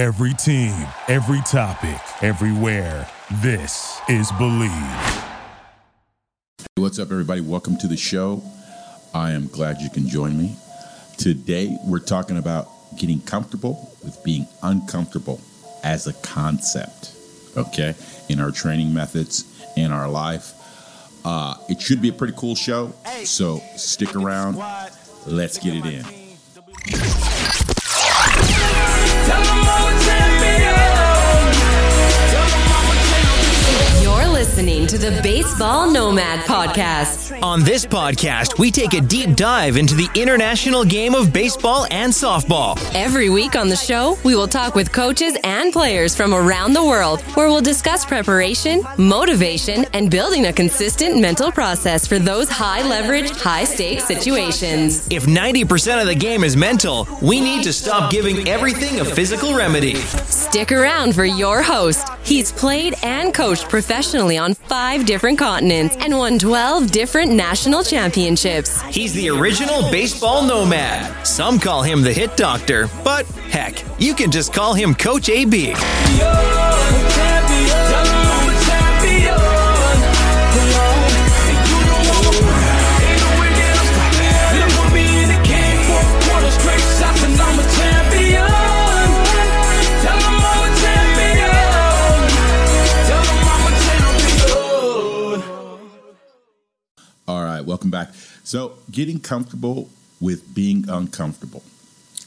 Every team, every topic, everywhere. This is Bleav. What's up, everybody? Welcome to the show. I am glad you can join me. Today, we're talking about getting comfortable with being uncomfortable as a concept, okay, in our training methods, in our life. Uh, it should be a pretty cool show, so stick around. Let's get it in. Listening to the Baseball Nomad Podcast. On this podcast, we take a deep dive into the international game of baseball and softball. Every week on the show, we will talk with coaches and players from around the world, where we'll discuss preparation, motivation, and building a consistent mental process for those high leverage, high stakes situations. If 90% of the game is mental, we need to stop giving everything a physical remedy. Stick around for your host. He's played and coached professionally on five different continents and won 12 different national championships. He's the original baseball nomad. Some call him the hit doctor, but heck, you can just call him Coach AB. So, getting comfortable with being uncomfortable.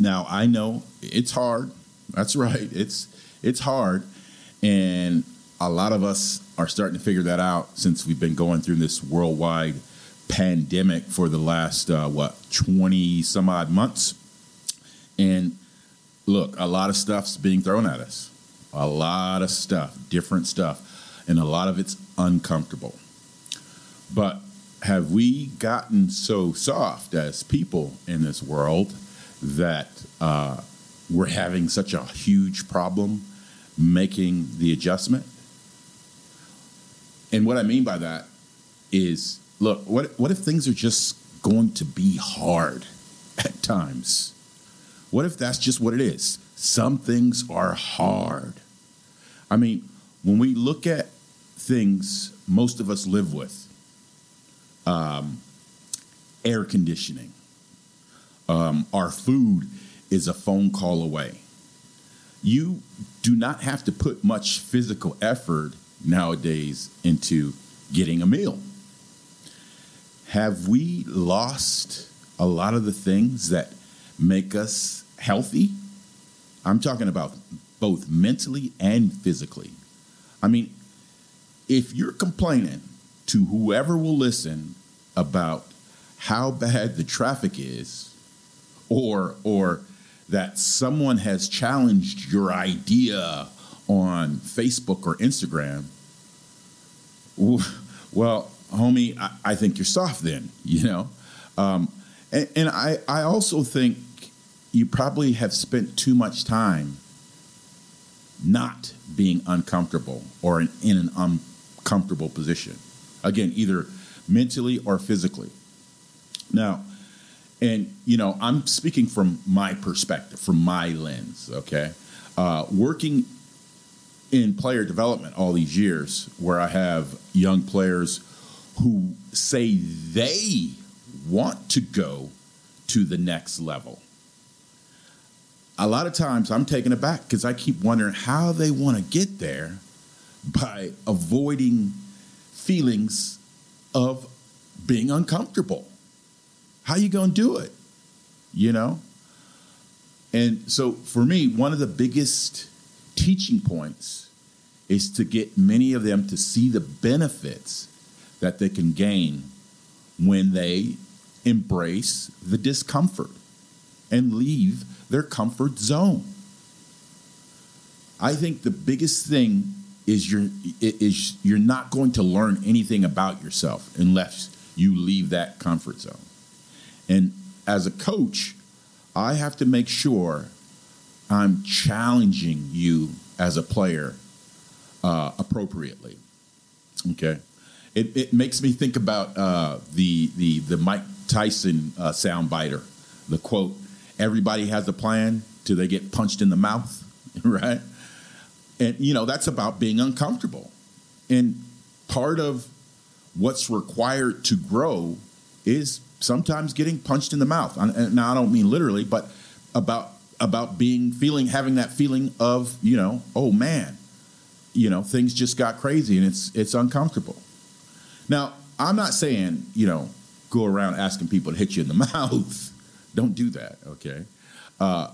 Now, I know it's hard. That's right. It's it's hard, and a lot of us are starting to figure that out since we've been going through this worldwide pandemic for the last uh, what twenty some odd months. And look, a lot of stuff's being thrown at us. A lot of stuff, different stuff, and a lot of it's uncomfortable. But have we gotten so soft as people in this world that uh, we're having such a huge problem making the adjustment? And what I mean by that is look, what, what if things are just going to be hard at times? What if that's just what it is? Some things are hard. I mean, when we look at things most of us live with, um, air conditioning. Um, our food is a phone call away. You do not have to put much physical effort nowadays into getting a meal. Have we lost a lot of the things that make us healthy? I'm talking about both mentally and physically. I mean, if you're complaining to whoever will listen about how bad the traffic is or or that someone has challenged your idea on Facebook or Instagram well homie I, I think you're soft then you know? Um, and, and I, I also think you probably have spent too much time not being uncomfortable or in, in an uncomfortable position again either mentally or physically. Now and you know i'm speaking from my perspective from my lens okay? Uh, working in player development all these years where i have young players who say they want to go to the next level. A lot of times i'm taken aback because i keep wondering how they want to get there by avoiding feelings of being uncomfortable. How you going to do it? You know? And so for me, one of the biggest teaching points is to get many of them to see the benefits that they can gain when they embrace the discomfort and leave their comfort zone. I think the biggest thing is you're is you're not going to learn anything about yourself unless you leave that comfort zone. And as a coach, I have to make sure I'm challenging you as a player uh, appropriately. Okay, it, it makes me think about uh, the the the Mike Tyson uh, soundbiter, the quote: "Everybody has a plan till they get punched in the mouth." right? And, you know, that's about being uncomfortable. And part of what's required to grow is sometimes getting punched in the mouth. Now I don't mean literally, but about about being feeling having that feeling of, you know, oh man, you know, things just got crazy and it's it's uncomfortable. Now, I'm not saying, you know, go around asking people to hit you in the mouth. Don't do that, okay? Uh,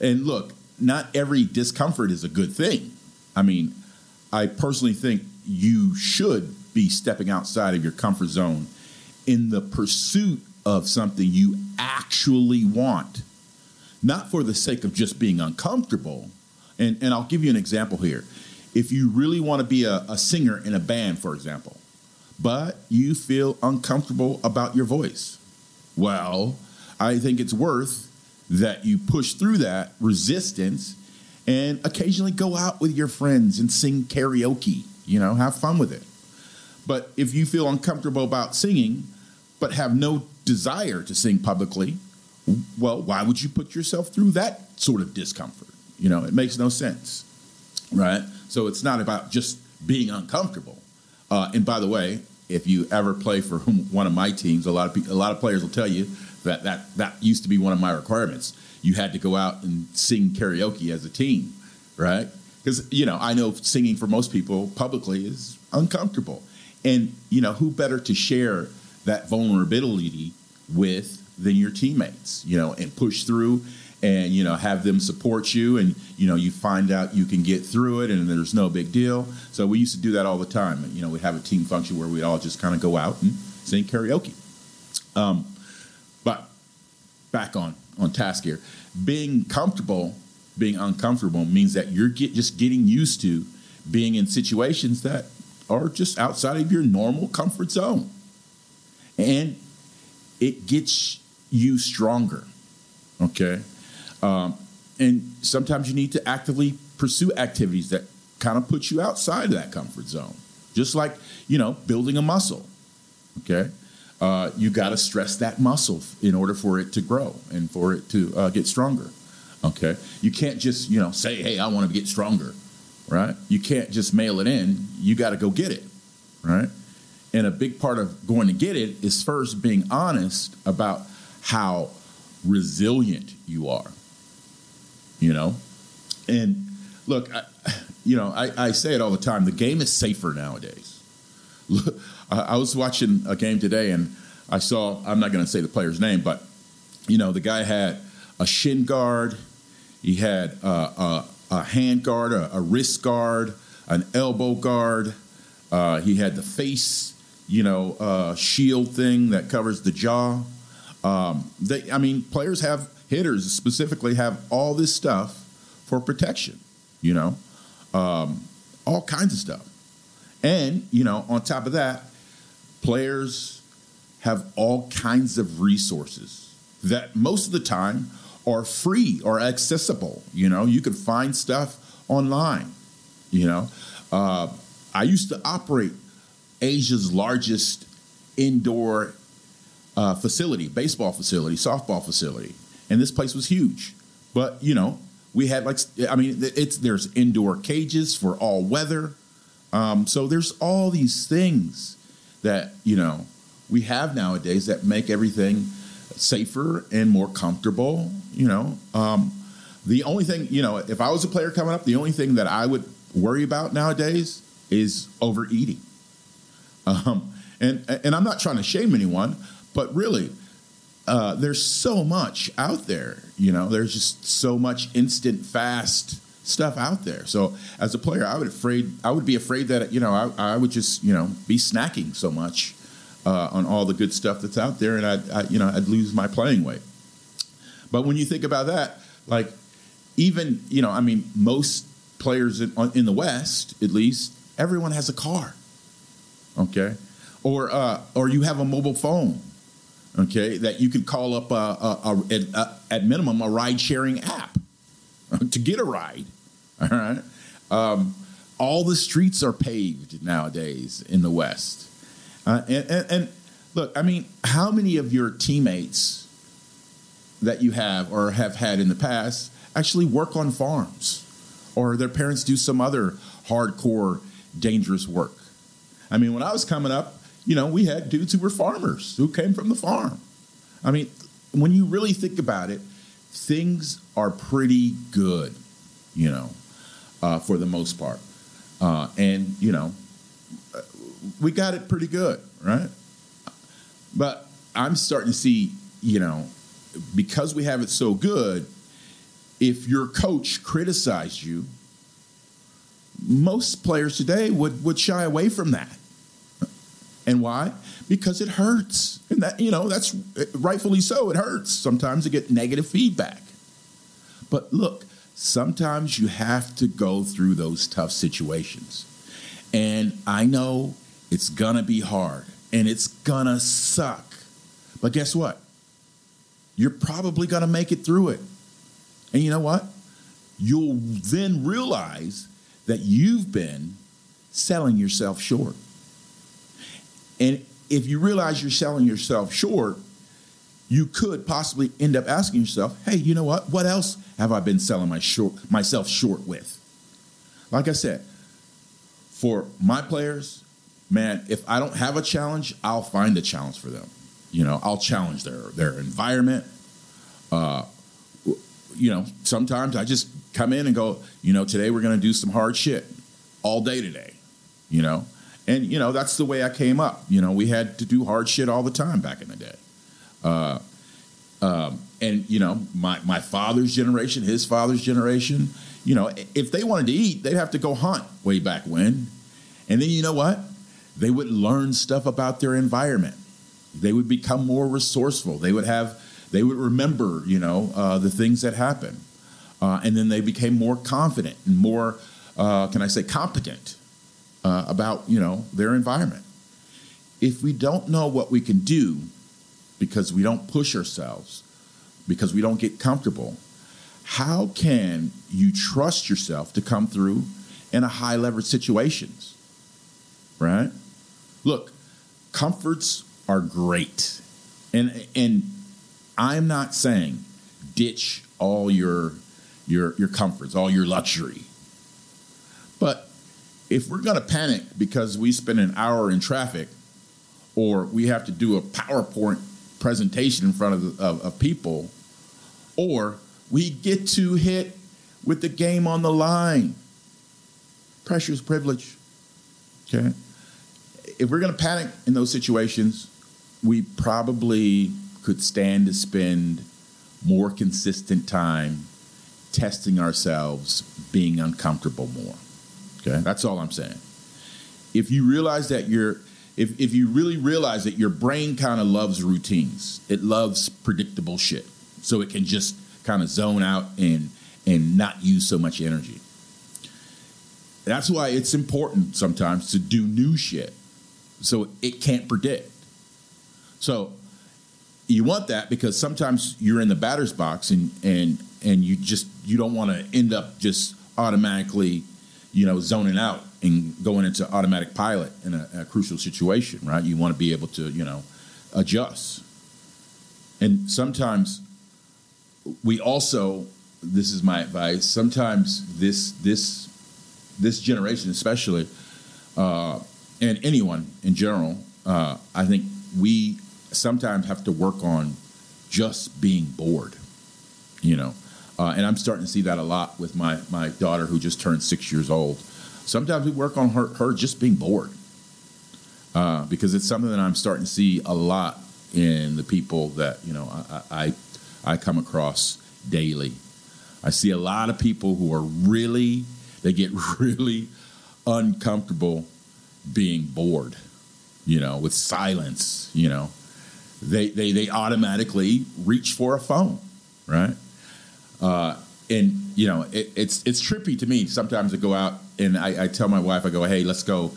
and look, not every discomfort is a good thing. I mean, I personally think you should be stepping outside of your comfort zone in the pursuit of something you actually want, not for the sake of just being uncomfortable. And, and I'll give you an example here. If you really want to be a, a singer in a band, for example, but you feel uncomfortable about your voice, well, I think it's worth that you push through that resistance and occasionally go out with your friends and sing karaoke. You know, have fun with it. But if you feel uncomfortable about singing, but have no desire to sing publicly, well, why would you put yourself through that sort of discomfort? You know, it makes no sense, right? So it's not about just being uncomfortable. Uh, and by the way, if you ever play for one of my teams, a lot of people, a lot of players will tell you that that that used to be one of my requirements. You had to go out and sing karaoke as a team, right? Because you know I know singing for most people publicly is uncomfortable, and you know who better to share that vulnerability with than your teammates, you know, and push through and you know have them support you and you know you find out you can get through it and there's no big deal. So we used to do that all the time. You know we'd have a team function where we'd all just kind of go out and sing karaoke. Um, but back on on task here being comfortable being uncomfortable means that you're get, just getting used to being in situations that are just outside of your normal comfort zone and it gets you stronger okay um, and sometimes you need to actively pursue activities that kind of put you outside of that comfort zone. Just like, you know, building a muscle. Okay. Uh, you got to stress that muscle in order for it to grow and for it to uh, get stronger. Okay. You can't just, you know, say, hey, I want to get stronger. Right. You can't just mail it in. You got to go get it. Right. And a big part of going to get it is first being honest about how resilient you are you know? And look, I, you know, I, I say it all the time the game is safer nowadays. I was watching a game today and I saw, I'm not going to say the player's name, but, you know, the guy had a shin guard, he had a, a, a hand guard, a, a, wrist guard, an elbow guard, uh, he had the face, you know, uh, shield thing that covers the jaw. Um, they, I mean, players have hitters specifically have all this stuff for protection, you know, um, all kinds of stuff. And, you know, on top of that, players have all kinds of resources that most of the time are free or accessible. You know, you can find stuff online. You know, uh, I used to operate Asia's largest indoor uh, facility, baseball facility, softball facility and this place was huge. But you know, we had like I mean, it's there's indoor cages for all weather. Um, so there's all these things that you know we have nowadays that make everything safer and more comfortable. You know, um, the only thing you know, if I was a player coming up, the only thing that I would worry about nowadays is overeating. Um, and and I'm not trying to shame anyone, but really, uh, there's so much out there. You know, there's just so much instant, fast stuff out there. So as a player, I would afraid I would be afraid that you know I, I would just you know be snacking so much uh, on all the good stuff that's out there, and I'd I, you know I'd lose my playing weight. But when you think about that, like even you know, I mean, most players in, in the West, at least, everyone has a car. Okay, or uh, or you have a mobile phone okay, that you could call up a, a, a, at minimum a ride sharing app to get a ride. All right. Um, all the streets are paved nowadays in the West. Uh, and, and, and look, I mean, how many of your teammates that you have or have had in the past actually work on farms or their parents do some other hardcore, dangerous work. I mean, when I was coming up, you know, we had dudes who were farmers who came from the farm. I mean, when you really think about it, things are pretty good, you know, uh, for the most part. Uh, and, you know, we got it pretty good, right? But I'm starting to see, you know, because we have it so good, if your coach criticized you, most players today would, would shy away from that. And why? Because it hurts. That, you know, that's rightfully so. It hurts sometimes to get negative feedback. But look, sometimes you have to go through those tough situations. And I know it's gonna be hard and it's gonna suck. But guess what? You're probably gonna make it through it. And you know what? You'll then realize that you've been selling yourself short. And if you realize you're selling yourself short, you could possibly end up asking yourself, hey, you know what? What else have I been selling my short, myself short with? Like I said, for my players, man, if I don't have a challenge, I'll find a challenge for them. You know, I'll challenge their their environment. Uh, you know, sometimes I just come in and go, you know, today we're going to do some hard shit all day today. You know, and you know that's the way I came up. You know, we had to do hard shit all the time back in the day. Uh, um, and you know, my my father's generation, his father's generation, you know, if they wanted to eat, they'd have to go hunt way back when. And then you know what? They would learn stuff about their environment. They would become more resourceful. They would have, they would remember, you know, uh, the things that happened. Uh, and then they became more confident and more, uh, can I say, competent uh, about, you know, their environment. If we don't know what we can do because we don't push ourselves, because we don't get comfortable, how can you trust yourself to come through in a high leverage situations? Right? Look, comforts are great. And and I'm not saying ditch all your your your comforts, all your luxury. But if we're going to panic because we spend an hour in traffic or we have to do a PowerPoint presentation in front of, of, of people or we get too hit with the game on the line. Pressure is privilege. Okay? If we're going to panic in those situations, we probably could stand to spend more consistent time testing ourselves, being uncomfortable more. Okay? That's all I'm saying. If you realize that you're if, if you really realize that your brain kind of loves routines, it loves predictable shit. So it can just kind of zone out and and not use so much energy. That's why it's important sometimes to do new shit so it can't predict. So you want that because sometimes you're in the batter's box and and and you just you don't want to end up just automatically you know zoning out and going into automatic pilot in a, a crucial situation right? You want to be able to you know adjust. And sometimes we also this is my advice sometimes this this this generation especially uh, and anyone in general uh, i think we sometimes have to work on just being bored you know uh, and i'm starting to see that a lot with my my daughter who just turned six years old sometimes we work on her, her just being bored uh, because it's something that i'm starting to see a lot in the people that you know I, I I come across daily. I see a lot of people who are really, they get really uncomfortable being bored, you know, with silence, you know. They, they, they automatically reach for a phone, right? Uh, and, you know, it, it's, it's trippy to me sometimes to go out and I, I tell my wife, I go, hey, let's go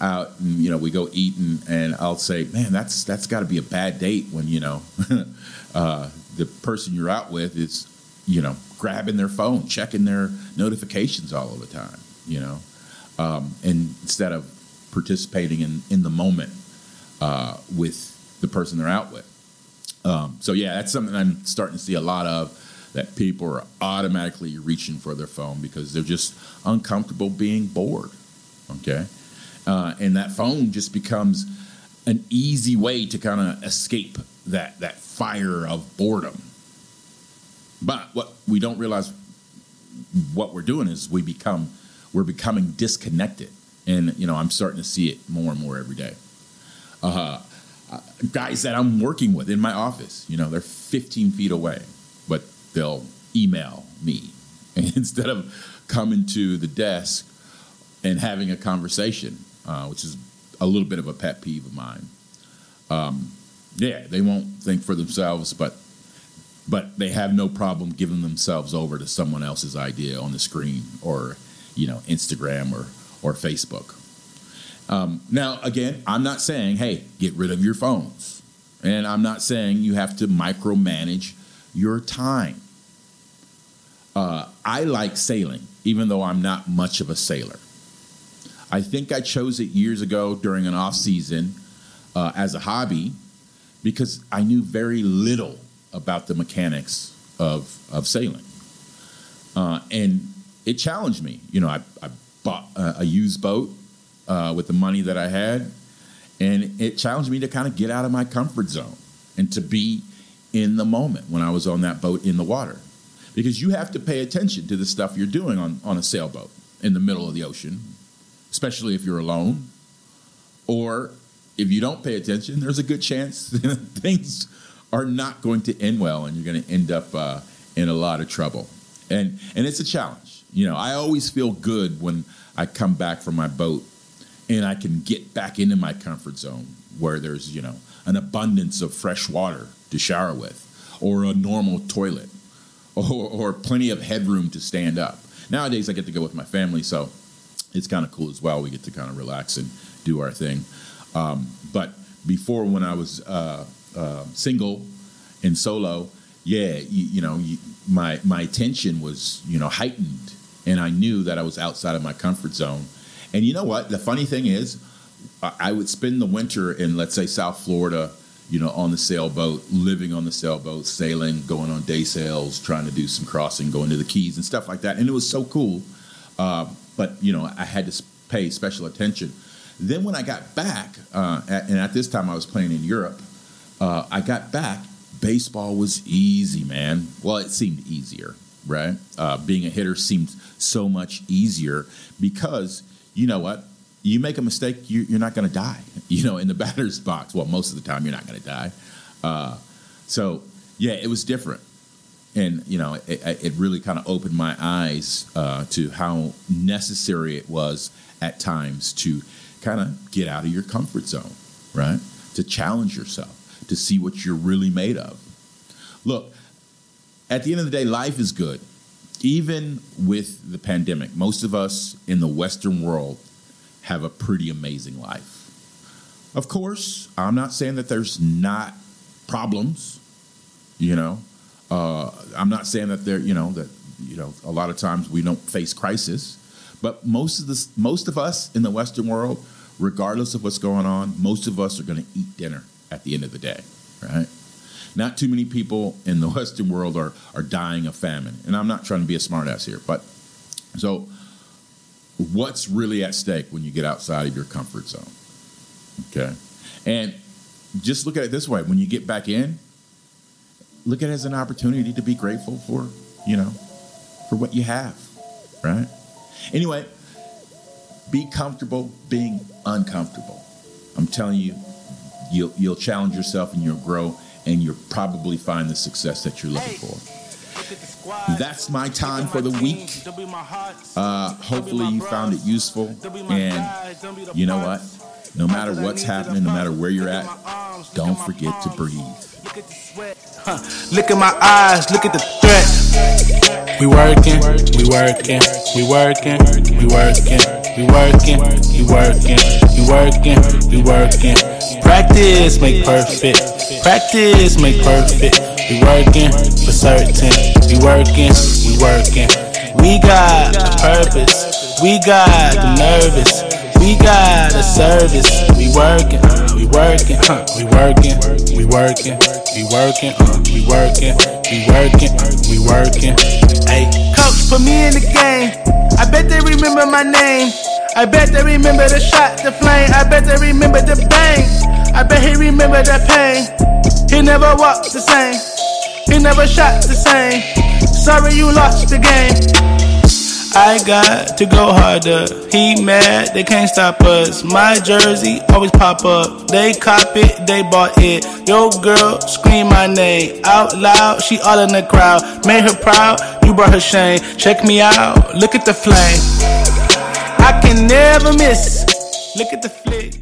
out and you know we go eat and, and I'll say, man, that's that's got to be a bad date when you know uh, the person you're out with is, you know, grabbing their phone, checking their notifications all of the time, you know, um, and instead of participating in, in the moment uh, with the person they're out with. Um, so yeah, that's something I'm starting to see a lot of. That people are automatically reaching for their phone because they're just uncomfortable being bored. Okay, uh, and that phone just becomes an easy way to kind of escape that that fire of boredom. But what we don't realize what we're doing is we become we're becoming disconnected, and you know I'm starting to see it more and more every day. Uh, guys that I'm working with in my office, you know, they're 15 feet away, they'll email me instead of coming to the desk and having a conversation, uh, which is a little bit of a pet peeve of mine. Um, yeah, they won't think for themselves, but but they have no problem giving themselves over to someone else's idea on the screen or you know Instagram or or Facebook. Um, now, again, I'm not saying hey, get rid of your phones, and I'm not saying you have to micromanage your time. Uh, I like sailing, even though I'm not much of a sailor. I think I chose it years ago during an off season uh, as a hobby because I knew very little about the mechanics of of sailing, uh, and it challenged me. You know, I, I bought a, a used boat uh, with the money that I had, and it challenged me to kind of get out of my comfort zone and to be in the moment when I was on that boat in the water, because you have to pay attention to the stuff you're doing on on a sailboat in the middle of the ocean especially if you're alone. Or if you don't pay attention, there's a good chance things are not going to end well and you're going to end up uh, in a lot of trouble. And, and it's a challenge. You know, I always feel good when I come back from my boat and I can get back into my comfort zone where there's, you know, an abundance of fresh water to shower with or a normal toilet or, or plenty of headroom to stand up. Nowadays, I get to go with my family, so it's kind of cool as well. We get to kind of relax and do our thing. Um, but before, when I was uh, uh, single and solo, yeah, you, you know, you, my my attention was you know heightened, and I knew that I was outside of my comfort zone. And you know what? The funny thing is, I would spend the winter in, let's say, South Florida, you know, on the sailboat, living on the sailboat, sailing, going on day sails, trying to do some crossing, going to the Keys and stuff like that. And it was so cool. Uh, but you know I had to pay special attention. Then when I got back, uh, at, and at this time I was playing in Europe, uh, I got back. Baseball was easy, man. Well, it seemed easier, right? Uh, being a hitter seemed so much easier because you know what? You make a mistake, you, are not going to die. You know, in the batter's box. Well, most of the time you're not going to die. Uh, so yeah, it was different and you know it, it really kind of opened my eyes uh, to how necessary it was at times to kind of get out of your comfort zone right to challenge yourself to see what you're really made of look at the end of the day life is good even with the pandemic most of us in the western world have a pretty amazing life of course i'm not saying that there's not problems you know uh, I'm not saying that there, you know, that you know, a lot of times we don't face crisis, but most of this, most of us in the Western world, regardless of what's going on, most of us are going to eat dinner at the end of the day, right? Not too many people in the Western world are are dying of famine, and I'm not trying to be a smartass here, but so what's really at stake when you get outside of your comfort zone? Okay, and just look at it this way: when you get back in, look at it as an opportunity to be grateful for, you know, for what you have, right? Anyway, be comfortable being uncomfortable. I'm telling you, you'll you'll challenge yourself and you'll grow and you'll probably find the success that you're looking for. That's my time for the week. Uh, hopefully, you found it useful. And you know what? No matter what's happening, no matter where you're at, don't forget to breathe. Huh. Look at my eyes, look at the threat. We working, we working, we working, we working, we working, we working, we working, we working. Practice make perfect, practice make perfect. We working for certain, we working, we working. We got a purpose, we got the nervous. We got a service, we working, we working, we working, we working. we working, we working, we working, we working. Hey, coach, put me in the game. I bet they remember my name. I bet they remember the shot, the flame. I bet they remember the bang. I bet he remember that pain. He never walked the same. He never shot the same. Sorry you lost the game. I got to go harder. He mad, they can't stop us. My jersey always pop up. They cop it, they bought it. Yo, girl, scream my name out loud. She all in the crowd. Made her proud, you brought her shame. Check me out, look at the flame. I can never miss. Look at the flick.